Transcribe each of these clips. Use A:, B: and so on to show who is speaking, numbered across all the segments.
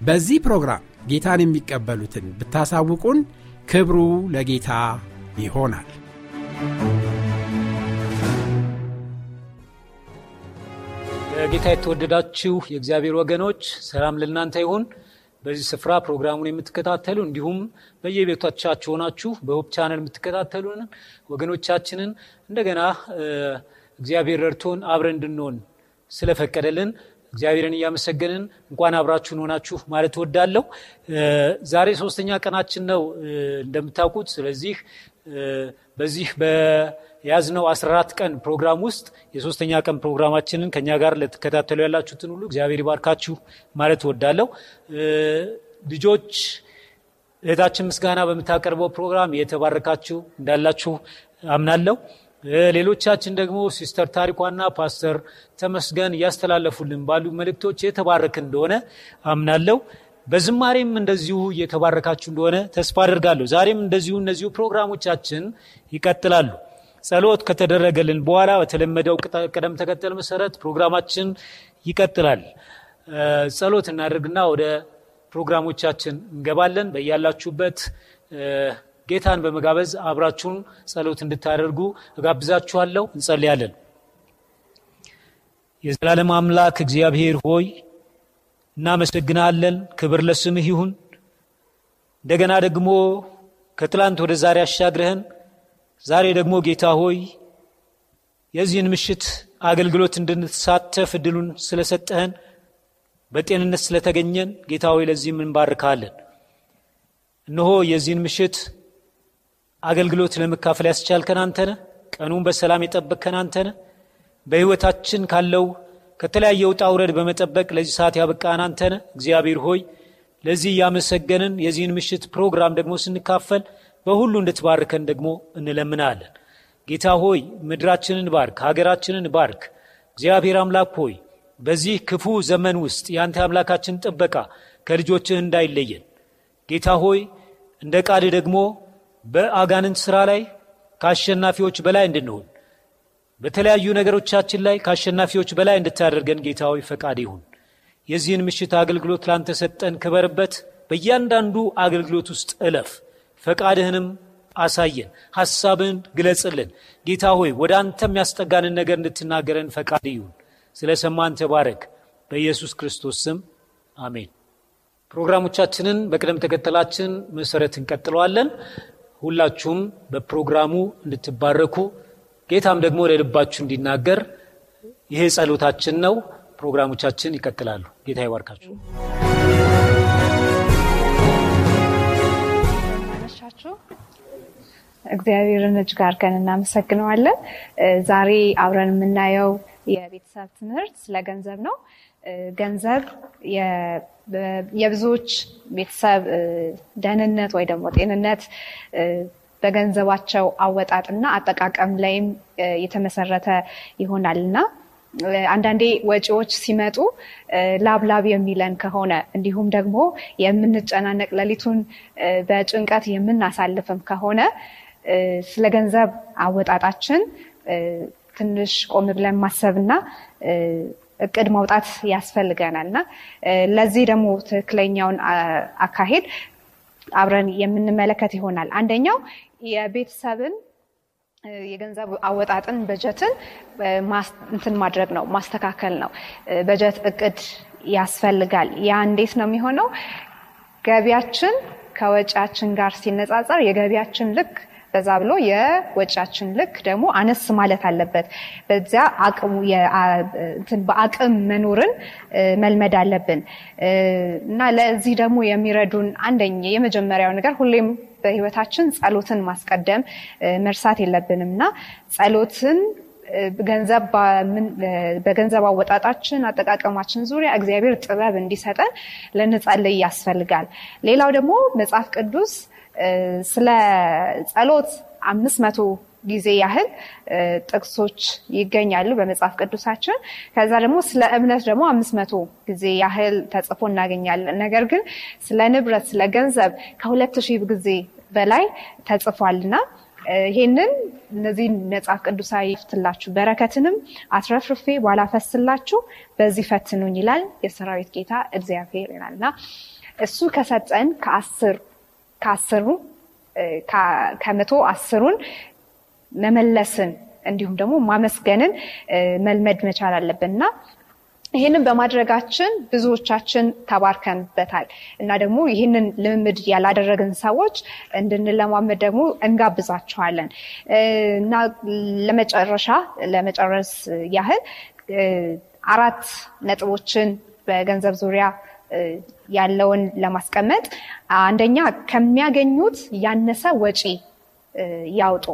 A: በዚህ ፕሮግራም ጌታን የሚቀበሉትን ብታሳውቁን ክብሩ ለጌታ ይሆናል።
B: ጌታ የተወደዳችሁ የእግዚአብሔር ወገኖች ሰላም ለእናንተ ይሁን። በዚህ ስፍራ ፕሮግራሙን የምትከታተሉ እንዲሁም በየቤቶቻችሁ ሆናችሁ በ Hope Channel የምትከታተሉን ወገኖቻችንን እንደገና እግዚአብሔር ረድቶን አብረን እንድንሆን ስለፈቀደልን እግዚአብሔርን እያመሰገንን እንኳን አብራችሁን ሆናችሁ ማለት እወዳለሁ። ዛሬ ሶስተኛ ቀናችን ነው እንደምታውቁት። ስለዚህ በዚህ በያዝነው 14 ቀን ፕሮግራም ውስጥ የሶስተኛ ቀን ፕሮግራማችንን ከኛ ጋር ለተከታተሉ ያላችሁትን ሁሉ እግዚአብሔር ይባርካችሁ ማለት እወዳለሁ። ልጆች እህታችን ምስጋና በምታቀርበው ፕሮግራም የተባረካችሁ እንዳላችሁ አምናለሁ። ሌሎቻችን ደግሞ sister ታሪኳና ፓስተር ተመስገን እያስተላለፉልን ባሉ መልእክቶች የተባረክ እንደሆነ አምናለሁ። በዝማሬም እንደዚሁ እየተባረካችሁ እንደሆነ ተስፋ አድርጋለሁ። ዛሬም እንደዚሁ እነዚሁ ፕሮግራሞቻችን ይቀጥላሉ። ጸሎት ከተደረገልን በኋላ በተለመደው ቅደም ተከተል መሰረት ፕሮግራማችን ይቀጥላል። ጸሎት እናደርግና ወደ ፕሮግራሞቻችን እንገባለን። በያላችሁበት ጌታን በመጋበዝ አብራችሁን ጸሎት እንድታደርጉ እጋብዛችኋለሁ። እንጸልያለን። የዘላለም አምላክ እግዚአብሔር ሆይ እናመሰግናለን። ክብር ለስምህ ይሁን። እንደገና ደግሞ ከትላንት ወደ ዛሬ አሻግረህን ዛሬ ደግሞ ጌታ ሆይ የዚህን ምሽት አገልግሎት እንድንሳተፍ እድሉን ስለሰጠህን በጤንነት ስለተገኘን ጌታ ሆይ ለዚህም እንባርካለን። እነሆ የዚህን ምሽት አገልግሎት ለመካፈል ያስቻልከን አንተነ ቀኑን በሰላም የጠበቅከን አንተነ በሕይወታችን ካለው ከተለያየ ውጣ ውረድ በመጠበቅ ለዚህ ሰዓት ያበቃን አንተነ እግዚአብሔር ሆይ ለዚህ እያመሰገንን የዚህን ምሽት ፕሮግራም ደግሞ ስንካፈል በሁሉ እንድትባርከን ደግሞ እንለምናለን። ጌታ ሆይ ምድራችንን ባርክ፣ ሀገራችንን ባርክ። እግዚአብሔር አምላክ ሆይ በዚህ ክፉ ዘመን ውስጥ የአንተ አምላካችን ጥበቃ ከልጆችህ እንዳይለየን ጌታ ሆይ እንደ ቃል ደግሞ በአጋንንት ሥራ ላይ ከአሸናፊዎች በላይ እንድንሆን በተለያዩ ነገሮቻችን ላይ ከአሸናፊዎች በላይ እንድታደርገን ጌታዊ ፈቃድ ይሁን። የዚህን ምሽት አገልግሎት ላንተ ሰጠን፣ ክበርበት። በእያንዳንዱ አገልግሎት ውስጥ እለፍ፣ ፈቃድህንም አሳየን፣ ሐሳብህን ግለጽልን። ጌታ ሆይ ወደ አንተ የሚያስጠጋንን ነገር እንድትናገረን ፈቃድ ይሁን። ስለ ሰማን ተባረክ። በኢየሱስ ክርስቶስ ስም አሜን። ፕሮግራሞቻችንን በቅደም ተከተላችን መሰረት እንቀጥለዋለን። ሁላችሁም በፕሮግራሙ እንድትባረኩ ጌታም ደግሞ ለልባችሁ እንዲናገር ይሄ ጸሎታችን ነው። ፕሮግራሞቻችን ይቀጥላሉ። ጌታ ይባርካችሁ።
C: እግዚአብሔርን እጅግ አድርገን እናመሰግነዋለን። ዛሬ አብረን የምናየው የቤተሰብ ትምህርት ስለ ገንዘብ ነው። ገንዘብ የብዙዎች ቤተሰብ ደህንነት ወይ ደግሞ ጤንነት በገንዘባቸው አወጣጥና አጠቃቀም ላይም የተመሰረተ ይሆናል እና አንዳንዴ ወጪዎች ሲመጡ ላብላብ የሚለን ከሆነ እንዲሁም ደግሞ የምንጨናነቅ ሌሊቱን በጭንቀት የምናሳልፍም ከሆነ ስለ ገንዘብ አወጣጣችን ትንሽ ቆም ብለን ማሰብና እቅድ ማውጣት ያስፈልገናል እና ለዚህ ደግሞ ትክክለኛውን አካሄድ አብረን የምንመለከት ይሆናል። አንደኛው የቤተሰብን የገንዘብ አወጣጥን በጀትን እንትን ማድረግ ነው፣ ማስተካከል ነው። በጀት እቅድ ያስፈልጋል። ያ እንዴት ነው የሚሆነው? ገቢያችን ከወጪያችን ጋር ሲነጻጸር የገቢያችን ልክ በዛ ብሎ የወጪያችን ልክ ደግሞ አነስ ማለት አለበት። በዚያ በአቅም መኖርን መልመድ አለብን እና ለዚህ ደግሞ የሚረዱን አንደኛ የመጀመሪያው ነገር ሁሌም በህይወታችን ጸሎትን ማስቀደም መርሳት የለብንም እና ጸሎትን በገንዘብ አወጣጣችን አጠቃቀማችን ዙሪያ እግዚአብሔር ጥበብ እንዲሰጠን ልንጸልይ ያስፈልጋል። ሌላው ደግሞ መጽሐፍ ቅዱስ ስለ ጸሎት አምስት መቶ ጊዜ ያህል ጥቅሶች ይገኛሉ በመጽሐፍ ቅዱሳችን። ከዛ ደግሞ ስለ እምነት ደግሞ አምስት መቶ ጊዜ ያህል ተጽፎ እናገኛለን። ነገር ግን ስለ ንብረት፣ ስለ ገንዘብ ከሁለት ሺህ ጊዜ በላይ ተጽፏልና ይሄንን እነዚህን መጽሐፍ ቅዱሳዊ ፍትላችሁ በረከትንም አትረፍርፌ ባላፈስላችሁ በዚህ ፈትኑኝ ይላል የሰራዊት ጌታ እግዚአብሔር ይላል እና እሱ ከሰጠን ከአስር ከአስሩ ከመቶ አስሩን መመለስን እንዲሁም ደግሞ ማመስገንን መልመድ መቻል አለብን። እና ይህንን በማድረጋችን ብዙዎቻችን ተባርከንበታል። እና ደግሞ ይህንን ልምምድ ያላደረግን ሰዎች እንድንለማመድ ደግሞ እንጋብዛቸዋለን እና ለመጨረሻ ለመጨረስ ያህል አራት ነጥቦችን በገንዘብ ዙሪያ ያለውን ለማስቀመጥ አንደኛ ከሚያገኙት ያነሰ ወጪ ያውጡ።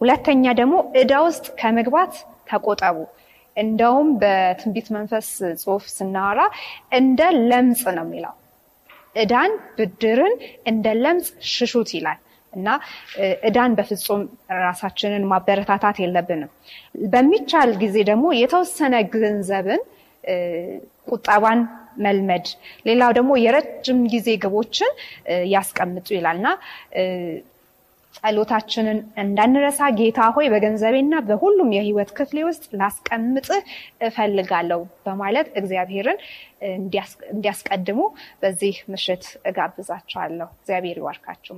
C: ሁለተኛ ደግሞ እዳ ውስጥ ከመግባት ተቆጠቡ። እንደውም በትንቢት መንፈስ ጽሑፍ ስናወራ እንደ ለምጽ ነው የሚለው። እዳን ብድርን እንደ ለምጽ ሽሹት ይላል እና እዳን በፍጹም ራሳችንን ማበረታታት የለብንም። በሚቻል ጊዜ ደግሞ የተወሰነ ገንዘብን ቁጠባን መልመድ። ሌላው ደግሞ የረጅም ጊዜ ግቦችን ያስቀምጡ ይላል እና ጸሎታችንን እንዳንረሳ ጌታ ሆይ በገንዘቤና በሁሉም የህይወት ክፍሌ ውስጥ ላስቀምጥህ እፈልጋለሁ በማለት እግዚአብሔርን እንዲያስቀድሙ በዚህ ምሽት እጋብዛቸዋለሁ። እግዚአብሔር ይባርካችሁ።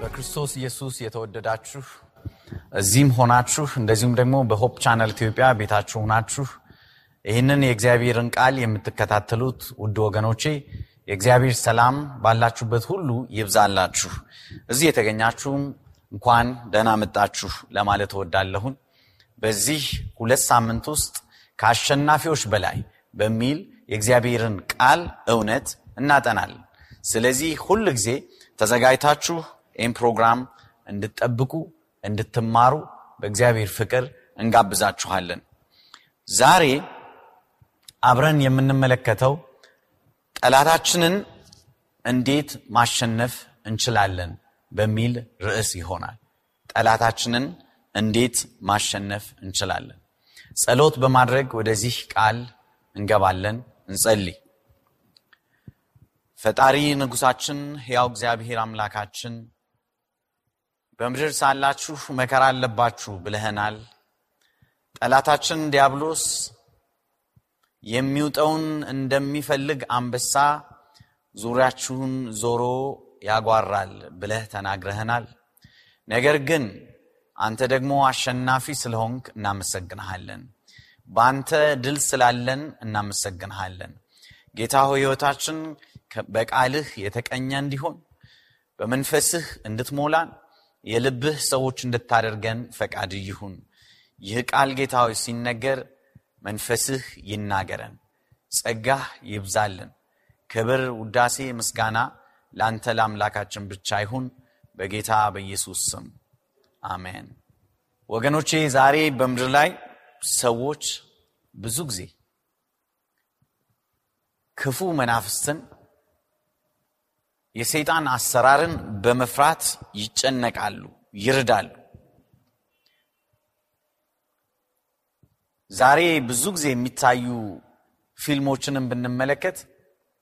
D: በክርስቶስ ኢየሱስ የተወደዳችሁ እዚህም ሆናችሁ እንደዚሁም ደግሞ በሆፕ ቻናል ኢትዮጵያ ቤታችሁ ሆናችሁ ይህንን የእግዚአብሔርን ቃል የምትከታተሉት ውድ ወገኖቼ የእግዚአብሔር ሰላም ባላችሁበት ሁሉ ይብዛላችሁ። እዚህ የተገኛችሁም እንኳን ደህና መጣችሁ ለማለት እወዳለሁን። በዚህ ሁለት ሳምንት ውስጥ ከአሸናፊዎች በላይ በሚል የእግዚአብሔርን ቃል እውነት እናጠናለን። ስለዚህ ሁል ጊዜ ተዘጋጅታችሁ ይህን ፕሮግራም እንድትጠብቁ እንድትማሩ በእግዚአብሔር ፍቅር እንጋብዛችኋለን። ዛሬ አብረን የምንመለከተው ጠላታችንን እንዴት ማሸነፍ እንችላለን በሚል ርዕስ ይሆናል። ጠላታችንን እንዴት ማሸነፍ እንችላለን። ጸሎት በማድረግ ወደዚህ ቃል እንገባለን። እንጸልይ። ፈጣሪ ንጉሳችን፣ ሕያው እግዚአብሔር አምላካችን በምድር ሳላችሁ መከራ አለባችሁ ብለህናል። ጠላታችን ዲያብሎስ የሚውጠውን እንደሚፈልግ አንበሳ ዙሪያችሁን ዞሮ ያጓራል ብለህ ተናግረህናል። ነገር ግን አንተ ደግሞ አሸናፊ ስለሆንክ እናመሰግንሃለን። በአንተ ድል ስላለን እናመሰግንሃለን። ጌታ ሆይ ሕይወታችን በቃልህ የተቀኘ እንዲሆን በመንፈስህ እንድትሞላን የልብህ ሰዎች እንድታደርገን ፈቃድ ይሁን። ይህ ቃል ጌታ ሆይ ሲነገር መንፈስህ ይናገረን፣ ጸጋህ ይብዛልን። ክብር፣ ውዳሴ፣ ምስጋና ለአንተ ለአምላካችን ብቻ ይሁን በጌታ በኢየሱስ ስም አሜን። ወገኖቼ ዛሬ በምድር ላይ ሰዎች ብዙ ጊዜ ክፉ መናፍስትን የሰይጣን አሰራርን በመፍራት ይጨነቃሉ፣ ይርዳሉ። ዛሬ ብዙ ጊዜ የሚታዩ ፊልሞችንም ብንመለከት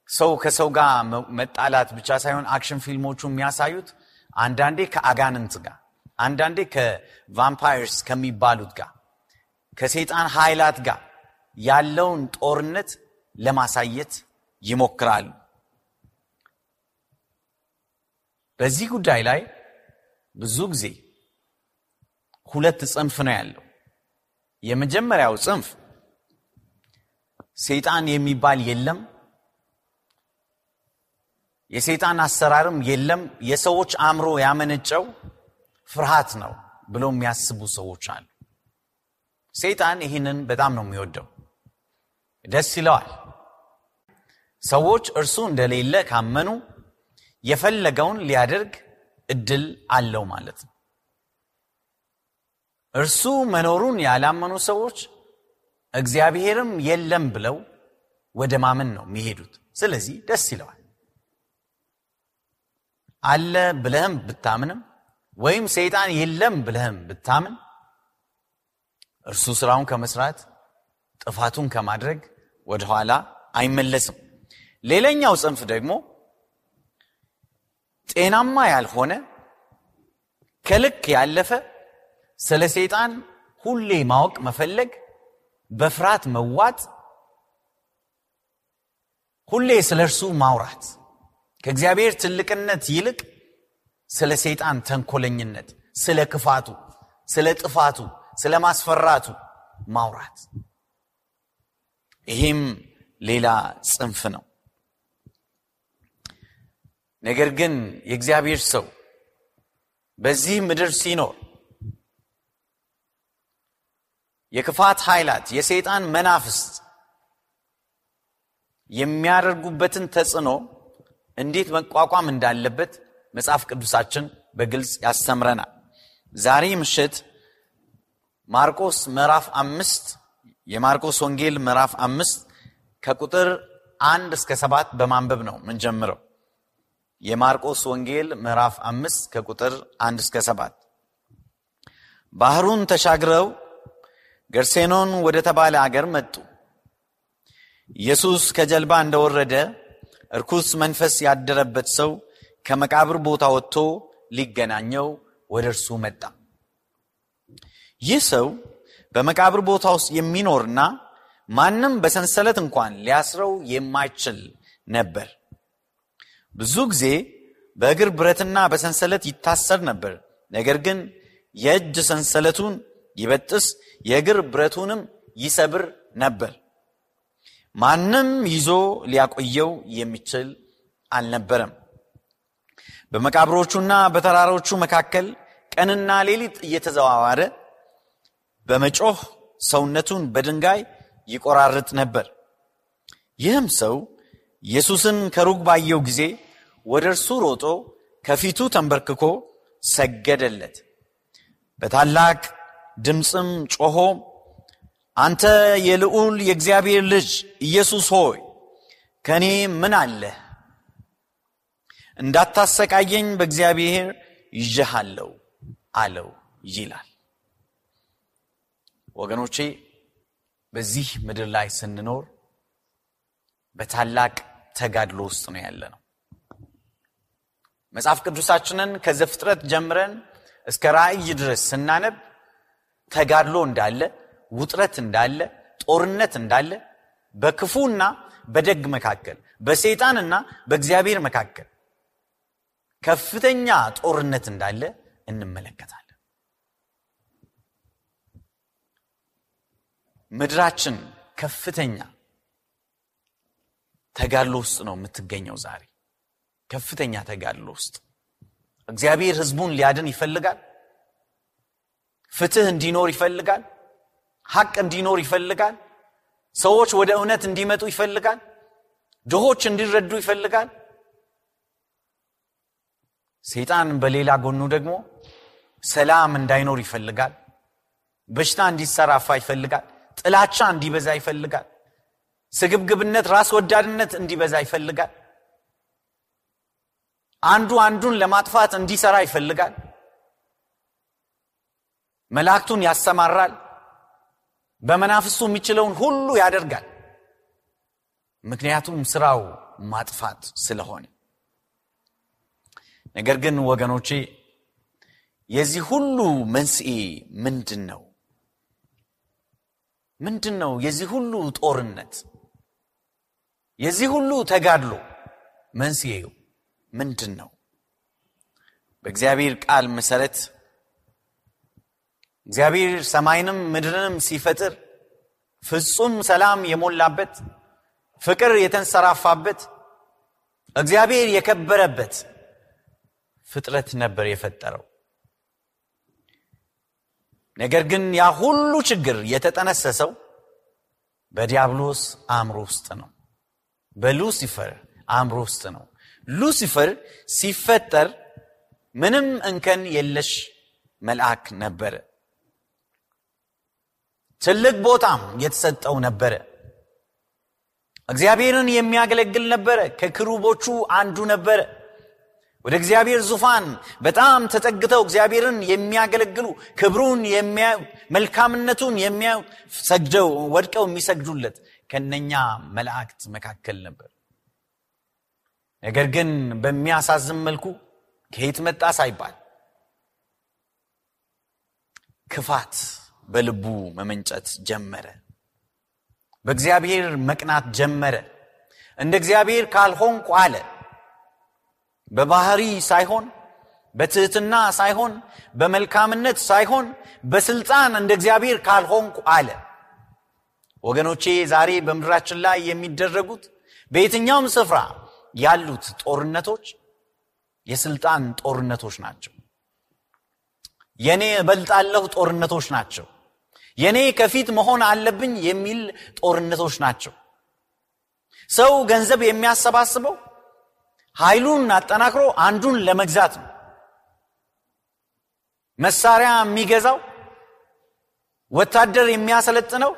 D: ሰው ከሰው ጋር መጣላት ብቻ ሳይሆን action ፊልሞቹ የሚያሳዩት አንዳንዴ ከአጋንንት ጋር አንዳንዴ ከ vampires ከሚባሉት ጋር ከሰይጣን ኃይላት ጋር ያለውን ጦርነት ለማሳየት ይሞክራሉ። በዚህ ጉዳይ ላይ ብዙ ጊዜ ሁለት ጽንፍ ነው ያለው። የመጀመሪያው ጽንፍ ሰይጣን የሚባል የለም፣ የሰይጣን አሰራርም የለም፣ የሰዎች አእምሮ ያመነጨው ፍርሃት ነው ብለው የሚያስቡ ሰዎች አሉ። ሰይጣን ይህንን በጣም ነው የሚወደው፣ ደስ ይለዋል። ሰዎች እርሱ እንደሌለ ካመኑ የፈለገውን ሊያደርግ እድል አለው ማለት ነው። እርሱ መኖሩን ያላመኑ ሰዎች እግዚአብሔርም የለም ብለው ወደ ማመን ነው የሚሄዱት። ስለዚህ ደስ ይለዋል። አለ ብለህም ብታምንም ወይም ሰይጣን የለም ብለህም ብታምን እርሱ ስራውን ከመስራት ጥፋቱን ከማድረግ ወደኋላ አይመለስም። ሌላኛው ጽንፍ ደግሞ ጤናማ ያልሆነ ከልክ ያለፈ ስለ ሰይጣን ሁሌ ማወቅ መፈለግ፣ በፍርሃት መዋጥ፣ ሁሌ ስለ እርሱ ማውራት ከእግዚአብሔር ትልቅነት ይልቅ ስለ ሰይጣን ተንኮለኝነት፣ ስለ ክፋቱ፣ ስለ ጥፋቱ፣ ስለ ማስፈራቱ ማውራት። ይህም ሌላ ጽንፍ ነው። ነገር ግን የእግዚአብሔር ሰው በዚህ ምድር ሲኖር የክፋት ኃይላት የሰይጣን መናፍስት የሚያደርጉበትን ተጽዕኖ እንዴት መቋቋም እንዳለበት መጽሐፍ ቅዱሳችን በግልጽ ያስተምረናል። ዛሬ ምሽት ማርቆስ ምዕራፍ አምስት የማርቆስ ወንጌል ምዕራፍ አምስት ከቁጥር አንድ እስከ ሰባት በማንበብ ነው ምንጀምረው። የማርቆስ ወንጌል ምዕራፍ አምስት ከቁጥር አንድ እስከ ሰባት ባህሩን ተሻግረው ገርሴኖን ወደ ተባለ አገር መጡ። ኢየሱስ ከጀልባ እንደወረደ እርኩስ መንፈስ ያደረበት ሰው ከመቃብር ቦታ ወጥቶ ሊገናኘው ወደ እርሱ መጣ። ይህ ሰው በመቃብር ቦታ ውስጥ የሚኖርና ማንም በሰንሰለት እንኳን ሊያስረው የማይችል ነበር። ብዙ ጊዜ በእግር ብረትና በሰንሰለት ይታሰር ነበር። ነገር ግን የእጅ ሰንሰለቱን ይበጥስ የእግር ብረቱንም ይሰብር ነበር። ማንም ይዞ ሊያቆየው የሚችል አልነበረም። በመቃብሮቹና በተራሮቹ መካከል ቀንና ሌሊት እየተዘዋዋረ በመጮህ ሰውነቱን በድንጋይ ይቆራርጥ ነበር። ይህም ሰው ኢየሱስን ከሩቅ ባየው ጊዜ ወደ እርሱ ሮጦ ከፊቱ ተንበርክኮ ሰገደለት። በታላቅ ድምፅም ጮሆ አንተ የልዑል የእግዚአብሔር ልጅ ኢየሱስ ሆይ ከእኔ ምን አለህ? እንዳታሰቃየኝ በእግዚአብሔር ይዤሃለሁ አለው ይላል። ወገኖቼ በዚህ ምድር ላይ ስንኖር በታላቅ ተጋድሎ ውስጥ ነው ያለ ነው። መጽሐፍ ቅዱሳችንን ከዘፍጥረት ጀምረን እስከ ራእይ ድረስ ስናነብ ተጋድሎ እንዳለ፣ ውጥረት እንዳለ፣ ጦርነት እንዳለ በክፉና በደግ መካከል በሰይጣንና በእግዚአብሔር መካከል ከፍተኛ ጦርነት እንዳለ እንመለከታለን። ምድራችን ከፍተኛ ተጋድሎ ውስጥ ነው የምትገኘው ዛሬ ከፍተኛ ተጋድሎ ውስጥ እግዚአብሔር ህዝቡን ሊያድን ይፈልጋል። ፍትህ እንዲኖር ይፈልጋል። ሐቅ እንዲኖር ይፈልጋል። ሰዎች ወደ እውነት እንዲመጡ ይፈልጋል። ድሆች እንዲረዱ ይፈልጋል። ሰይጣን በሌላ ጎኑ ደግሞ ሰላም እንዳይኖር ይፈልጋል። በሽታ እንዲሰራፋ ይፈልጋል። ጥላቻ እንዲበዛ ይፈልጋል። ስግብግብነት ራስ ወዳድነት እንዲበዛ ይፈልጋል አንዱ አንዱን ለማጥፋት እንዲሰራ ይፈልጋል። መላእክቱን ያሰማራል። በመናፍሱ የሚችለውን ሁሉ ያደርጋል። ምክንያቱም ስራው ማጥፋት ስለሆነ። ነገር ግን ወገኖቼ የዚህ ሁሉ መንስኤ ምንድን ነው ምንድን ነው የዚህ ሁሉ ጦርነት? የዚህ ሁሉ ተጋድሎ መንስኤው ምንድን ነው በእግዚአብሔር ቃል መሰረት እግዚአብሔር ሰማይንም ምድርንም ሲፈጥር ፍጹም ሰላም የሞላበት ፍቅር የተንሰራፋበት እግዚአብሔር የከበረበት ፍጥረት ነበር የፈጠረው። ነገር ግን ያ ሁሉ ችግር የተጠነሰሰው በዲያብሎስ አእምሮ ውስጥ ነው። በሉሲፈር አእምሮ ውስጥ ነው ሉሲፈር ሲፈጠር ምንም እንከን የለሽ መልአክ ነበረ። ትልቅ ቦታም የተሰጠው ነበረ። እግዚአብሔርን የሚያገለግል ነበረ። ከክሩቦቹ አንዱ ነበረ። ወደ እግዚአብሔር ዙፋን በጣም ተጠግተው እግዚአብሔርን የሚያገለግሉ ክብሩን መልካምነቱን የሚያዩ ሰግደው ወድቀው የሚሰግዱለት ከነኛ መላእክት መካከል ነበር ነገር ግን በሚያሳዝን መልኩ ከየት መጣ ሳይባል ክፋት በልቡ መመንጨት ጀመረ። በእግዚአብሔር መቅናት ጀመረ። እንደ እግዚአብሔር ካልሆንኩ አለ። በባህሪ ሳይሆን በትህትና ሳይሆን በመልካምነት ሳይሆን በስልጣን እንደ እግዚአብሔር ካልሆንኩ አለ። ወገኖቼ ዛሬ በምድራችን ላይ የሚደረጉት በየትኛውም ስፍራ ያሉት ጦርነቶች የስልጣን ጦርነቶች ናቸው። የኔ እበልጣለሁ ጦርነቶች ናቸው። የኔ ከፊት መሆን አለብኝ የሚል ጦርነቶች ናቸው። ሰው ገንዘብ የሚያሰባስበው ኃይሉን አጠናክሮ አንዱን ለመግዛት ነው። መሳሪያ የሚገዛው ወታደር የሚያሰለጥነው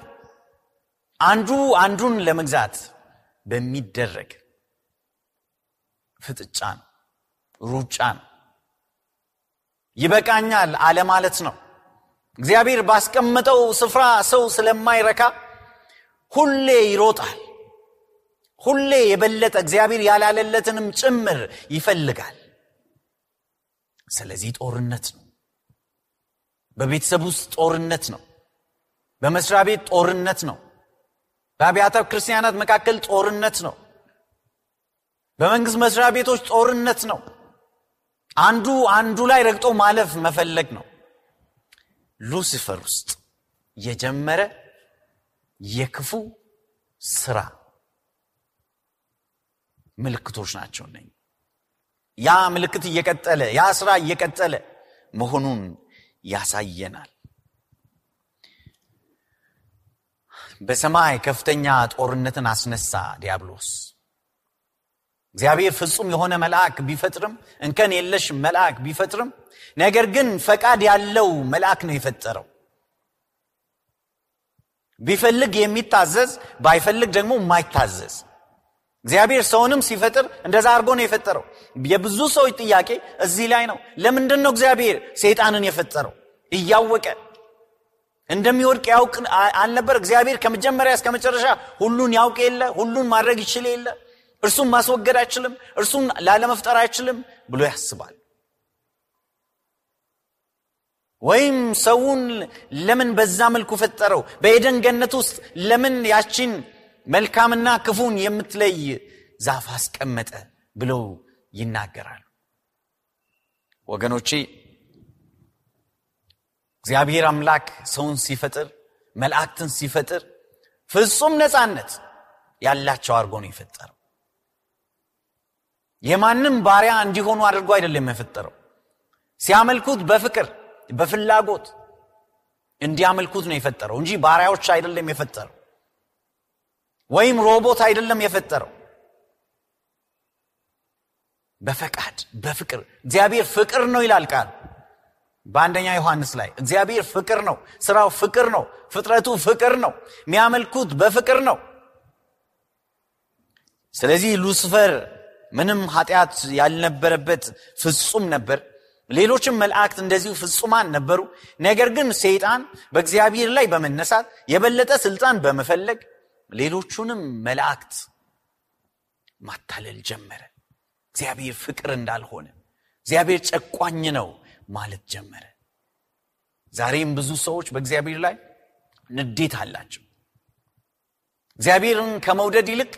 D: አንዱ አንዱን ለመግዛት በሚደረግ ፍጥጫ ነው ሩጫ ነው። ይበቃኛል አለማለት ነው። እግዚአብሔር ባስቀመጠው ስፍራ ሰው ስለማይረካ ሁሌ ይሮጣል ሁሌ የበለጠ እግዚአብሔር ያላለለትንም ጭምር ይፈልጋል። ስለዚህ ጦርነት ነው። በቤተሰብ ውስጥ ጦርነት ነው። በመስሪያ ቤት ጦርነት ነው። በአብያተ ክርስቲያናት መካከል ጦርነት ነው በመንግስት መስሪያ ቤቶች ጦርነት ነው። አንዱ አንዱ ላይ ረግጦ ማለፍ መፈለግ ነው። ሉሲፈር ውስጥ የጀመረ የክፉ ስራ ምልክቶች ናቸው ነ ያ ምልክት እየቀጠለ ያ ስራ እየቀጠለ መሆኑን ያሳየናል። በሰማይ ከፍተኛ ጦርነትን አስነሳ ዲያብሎስ እግዚአብሔር ፍጹም የሆነ መልአክ ቢፈጥርም እንከን የለሽ መልአክ ቢፈጥርም ነገር ግን ፈቃድ ያለው መልአክ ነው የፈጠረው። ቢፈልግ የሚታዘዝ ባይፈልግ ደግሞ የማይታዘዝ። እግዚአብሔር ሰውንም ሲፈጥር እንደዛ አድርጎ ነው የፈጠረው። የብዙ ሰዎች ጥያቄ እዚህ ላይ ነው። ለምንድን ነው እግዚአብሔር ሰይጣንን የፈጠረው? እያወቀ እንደሚወድቅ ያውቅ አልነበር? እግዚአብሔር ከመጀመሪያ እስከ መጨረሻ ሁሉን ያውቅ የለ? ሁሉን ማድረግ ይችል የለ እርሱን ማስወገድ አይችልም እርሱን ላለመፍጠር አይችልም ብሎ ያስባል። ወይም ሰውን ለምን በዛ መልኩ ፈጠረው? በኤደን ገነት ውስጥ ለምን ያችን መልካምና ክፉን የምትለይ ዛፍ አስቀመጠ ብለው ይናገራሉ? ወገኖቼ እግዚአብሔር አምላክ ሰውን ሲፈጥር መላእክትን ሲፈጥር ፍጹም ነፃነት ያላቸው አድርጎ ነው የፈጠረው የማንም ባሪያ እንዲሆኑ አድርጎ አይደለም የፈጠረው። ሲያመልኩት በፍቅር በፍላጎት እንዲያመልኩት ነው የፈጠረው እንጂ ባሪያዎች አይደለም የፈጠረው ወይም ሮቦት አይደለም የፈጠረው። በፈቃድ በፍቅር። እግዚአብሔር ፍቅር ነው ይላል ቃል በአንደኛ ዮሐንስ ላይ። እግዚአብሔር ፍቅር ነው ስራው ፍቅር ነው ፍጥረቱ ፍቅር ነው የሚያመልኩት በፍቅር ነው። ስለዚህ ሉስፈር ምንም ኃጢአት ያልነበረበት ፍጹም ነበር። ሌሎችም መላእክት እንደዚሁ ፍጹማን ነበሩ። ነገር ግን ሰይጣን በእግዚአብሔር ላይ በመነሳት የበለጠ ስልጣን በመፈለግ ሌሎቹንም መላእክት ማታለል ጀመረ። እግዚአብሔር ፍቅር እንዳልሆነ እግዚአብሔር ጨቋኝ ነው ማለት ጀመረ። ዛሬም ብዙ ሰዎች በእግዚአብሔር ላይ ንዴት አላቸው። እግዚአብሔርን ከመውደድ ይልቅ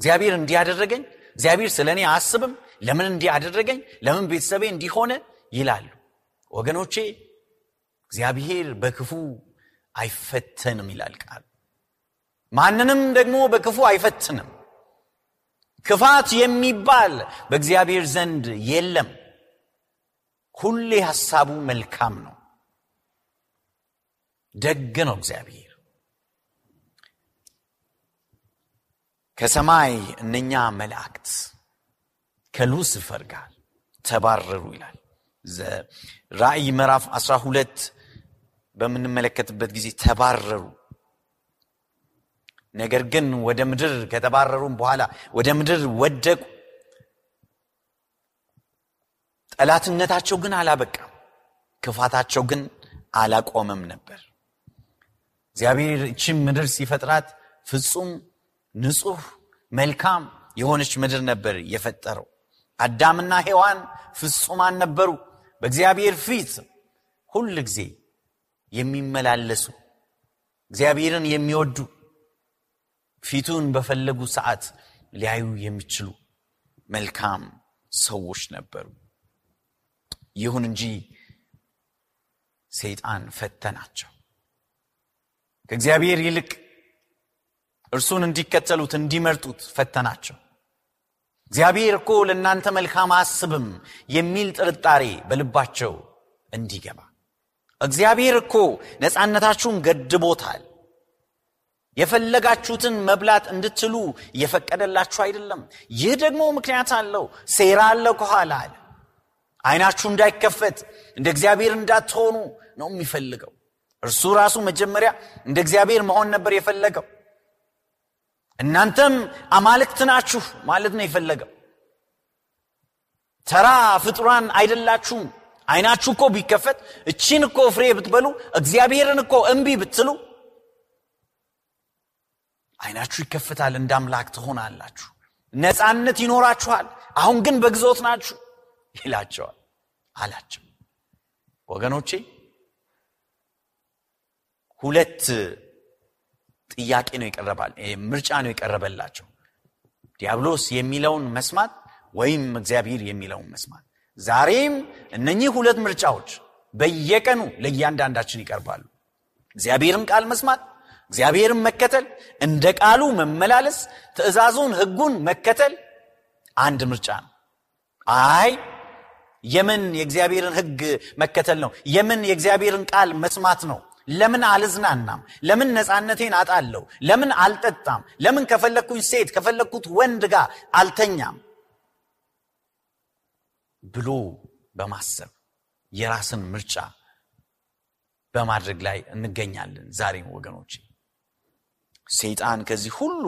D: እግዚአብሔር እንዲያደረገኝ እግዚአብሔር ስለ እኔ አስብም ለምን እንዲህ አደረገኝ? ለምን ቤተሰቤ እንዲሆነ ይላሉ። ወገኖቼ እግዚአብሔር በክፉ አይፈተንም ይላል ቃል። ማንንም ደግሞ በክፉ አይፈትንም። ክፋት የሚባል በእግዚአብሔር ዘንድ የለም። ሁሌ ሐሳቡ መልካም ነው። ደግ ነው እግዚአብሔር ከሰማይ እነኛ መላእክት ከሉስፈር ጋር ተባረሩ ይላል። ራእይ ምዕራፍ 12 በምንመለከትበት ጊዜ ተባረሩ። ነገር ግን ወደ ምድር ከተባረሩም በኋላ ወደ ምድር ወደቁ። ጠላትነታቸው ግን አላበቃም። ክፋታቸው ግን አላቆመም ነበር። እግዚአብሔር እችም ምድር ሲፈጥራት ፍጹም ንጹህ መልካም የሆነች ምድር ነበር የፈጠረው። አዳምና ሔዋን ፍጹማን ነበሩ። በእግዚአብሔር ፊት ሁል ጊዜ የሚመላለሱ እግዚአብሔርን የሚወዱ ፊቱን በፈለጉ ሰዓት ሊያዩ የሚችሉ መልካም ሰዎች ነበሩ። ይሁን እንጂ ሰይጣን ፈተናቸው። ከእግዚአብሔር ይልቅ እርሱን እንዲከተሉት እንዲመርጡት ፈተናቸው። እግዚአብሔር እኮ ለእናንተ መልካም አስብም የሚል ጥርጣሬ በልባቸው እንዲገባ። እግዚአብሔር እኮ ነፃነታችሁን ገድቦታል። የፈለጋችሁትን መብላት እንድትሉ እየፈቀደላችሁ አይደለም። ይህ ደግሞ ምክንያት አለው። ሴራ አለው ከኋላ አለ። አይናችሁ እንዳይከፈት እንደ እግዚአብሔር እንዳትሆኑ ነው የሚፈልገው። እርሱ ራሱ መጀመሪያ እንደ እግዚአብሔር መሆን ነበር የፈለገው እናንተም አማልክት ናችሁ ማለት ነው የፈለገው። ተራ ፍጡራን አይደላችሁም። አይናችሁ እኮ ቢከፈት እቺን እኮ ፍሬ ብትበሉ እግዚአብሔርን እኮ እምቢ ብትሉ አይናችሁ ይከፍታል እንደ አምላክ ትሆናላችሁ። ነፃነት ይኖራችኋል። አሁን ግን በግዞት ናችሁ ይላቸዋል። አላቸው። ወገኖቼ ሁለት ጥያቄ ነው ይቀረባል ምርጫ ነው የቀረበላቸው። ዲያብሎስ የሚለውን መስማት ወይም እግዚአብሔር የሚለውን መስማት። ዛሬም እነኚህ ሁለት ምርጫዎች በየቀኑ ለእያንዳንዳችን ይቀርባሉ። እግዚአብሔርን ቃል መስማት እግዚአብሔርን መከተል እንደ ቃሉ መመላለስ ትእዛዙን ህጉን መከተል አንድ ምርጫ ነው። አይ የምን የእግዚአብሔርን ህግ መከተል ነው? የምን የእግዚአብሔርን ቃል መስማት ነው ለምን አልዝናናም? ለምን ነፃነቴን አጣለሁ? ለምን አልጠጣም? ለምን ከፈለግኩኝ ሴት ከፈለግኩት ወንድ ጋር አልተኛም? ብሎ በማሰብ የራስን ምርጫ በማድረግ ላይ እንገኛለን ዛሬም ወገኖች ሰይጣን ከዚህ ሁሉ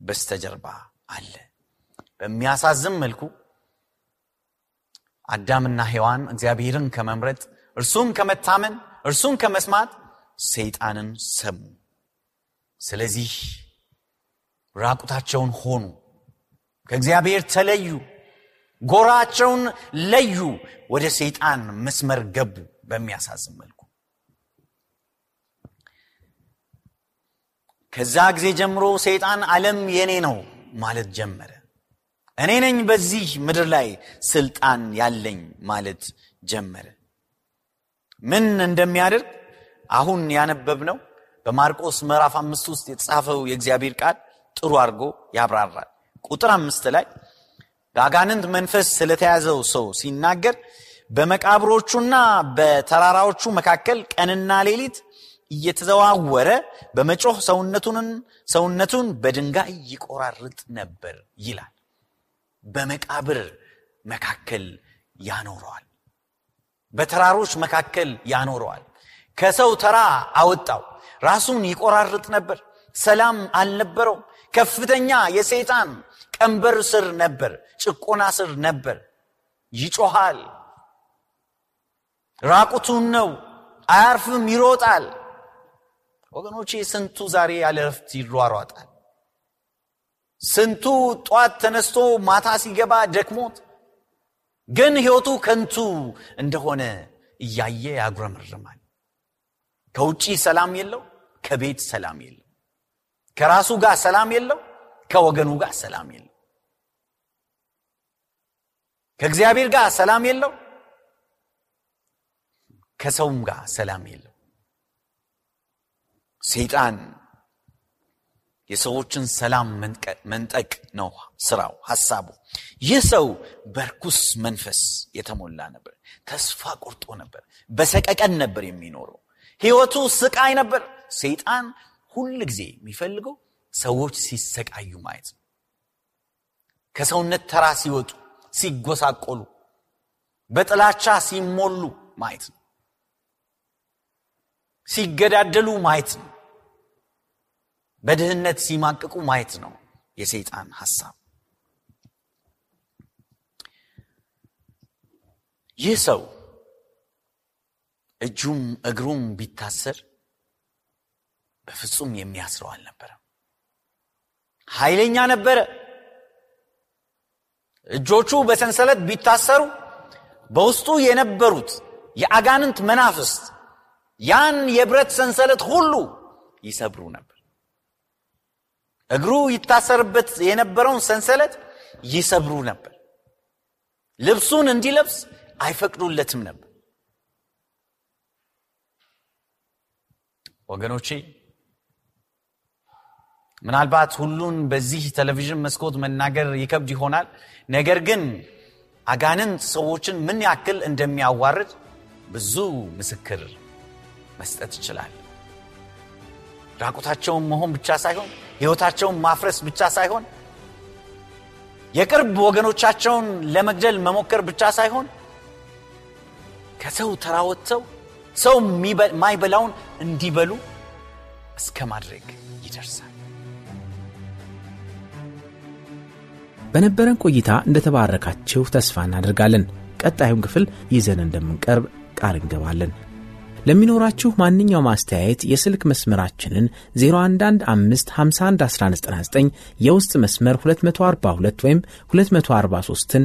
D: በስተጀርባ አለ። በሚያሳዝም መልኩ አዳምና ሔዋን እግዚአብሔርን ከመምረጥ እርሱን ከመታመን እርሱን ከመስማት ሰይጣንን ሰሙ። ስለዚህ ራቁታቸውን ሆኑ ከእግዚአብሔር ተለዩ ጎራቸውን ለዩ ወደ ሰይጣን መስመር ገቡ በሚያሳዝን መልኩ። ከዛ ጊዜ ጀምሮ ሰይጣን ዓለም የኔ ነው ማለት ጀመረ። እኔ ነኝ በዚህ ምድር ላይ ስልጣን ያለኝ ማለት ጀመረ። ምን እንደሚያደርግ አሁን ያነበብነው በማርቆስ ምዕራፍ አምስት ውስጥ የተጻፈው የእግዚአብሔር ቃል ጥሩ አድርጎ ያብራራል። ቁጥር አምስት ላይ በአጋንንት መንፈስ ስለተያዘው ሰው ሲናገር በመቃብሮቹና በተራራዎቹ መካከል ቀንና ሌሊት እየተዘዋወረ በመጮህ ሰውነቱንን ሰውነቱን በድንጋይ ይቆራርጥ ነበር ይላል። በመቃብር መካከል ያኖረዋል በተራሮች መካከል ያኖረዋል ከሰው ተራ አወጣው። ራሱን ይቆራርጥ ነበር። ሰላም አልነበረው። ከፍተኛ የሰይጣን ቀንበር ስር ነበር። ጭቆና ስር ነበር። ይጮሃል። ራቁቱን ነው። አያርፍም ይሮጣል። ወገኖቼ ስንቱ ዛሬ ያለ ረፍት ይሯሯጣል? ስንቱ ጠዋት ተነስቶ ማታ ሲገባ ደክሞት? ግን ሕይወቱ ከንቱ እንደሆነ እያየ ያጉረመርማል። ከውጪ ሰላም የለው፣ ከቤት ሰላም የለው፣ ከራሱ ጋር ሰላም የለው፣ ከወገኑ ጋር ሰላም የለው፣ ከእግዚአብሔር ጋር ሰላም የለው፣ ከሰውም ጋር ሰላም የለው። ሰይጣን የሰዎችን ሰላም መንጠቅ ነው ስራው፣ ሐሳቡ። ይህ ሰው በርኩስ መንፈስ የተሞላ ነበር። ተስፋ ቆርጦ ነበር። በሰቀቀን ነበር የሚኖረው። ህይወቱ ስቃይ ነበር። ሰይጣን ሁል ጊዜ የሚፈልገው ሰዎች ሲሰቃዩ ማየት ነው። ከሰውነት ተራ ሲወጡ፣ ሲጎሳቆሉ፣ በጥላቻ ሲሞሉ ማየት ነው። ሲገዳደሉ ማየት ነው። በድህነት ሲማቅቁ ማየት ነው የሰይጣን ሐሳብ። ይህ ሰው እጁም እግሩም ቢታሰር በፍጹም የሚያስረው አልነበረም። ኃይለኛ ነበረ። እጆቹ በሰንሰለት ቢታሰሩ በውስጡ የነበሩት የአጋንንት መናፍስት ያን የብረት ሰንሰለት ሁሉ ይሰብሩ ነበር። እግሩ ይታሰርበት የነበረውን ሰንሰለት ይሰብሩ ነበር። ልብሱን እንዲለብስ አይፈቅዱለትም ነበር። ወገኖቼ ምናልባት ሁሉን በዚህ ቴሌቪዥን መስኮት መናገር ይከብድ ይሆናል። ነገር ግን አጋንንት ሰዎችን ምን ያክል እንደሚያዋርድ ብዙ ምስክር መስጠት ይችላል። ራቁታቸውን መሆን ብቻ ሳይሆን ሕይወታቸውን ማፍረስ ብቻ ሳይሆን የቅርብ ወገኖቻቸውን ለመግደል መሞከር ብቻ ሳይሆን ከሰው ተራወጥተው ሰው ማይበላውን እንዲበሉ እስከ ማድረግ ይደርሳል።
E: በነበረን ቆይታ እንደተባረካችሁ ተስፋ እናደርጋለን። ቀጣዩን ክፍል ይዘን እንደምንቀርብ ቃል እንገባለን። ለሚኖራችሁ ማንኛውም አስተያየት የስልክ መስመራችንን 0115511199 የውስጥ መስመር 242 ወይም 243ን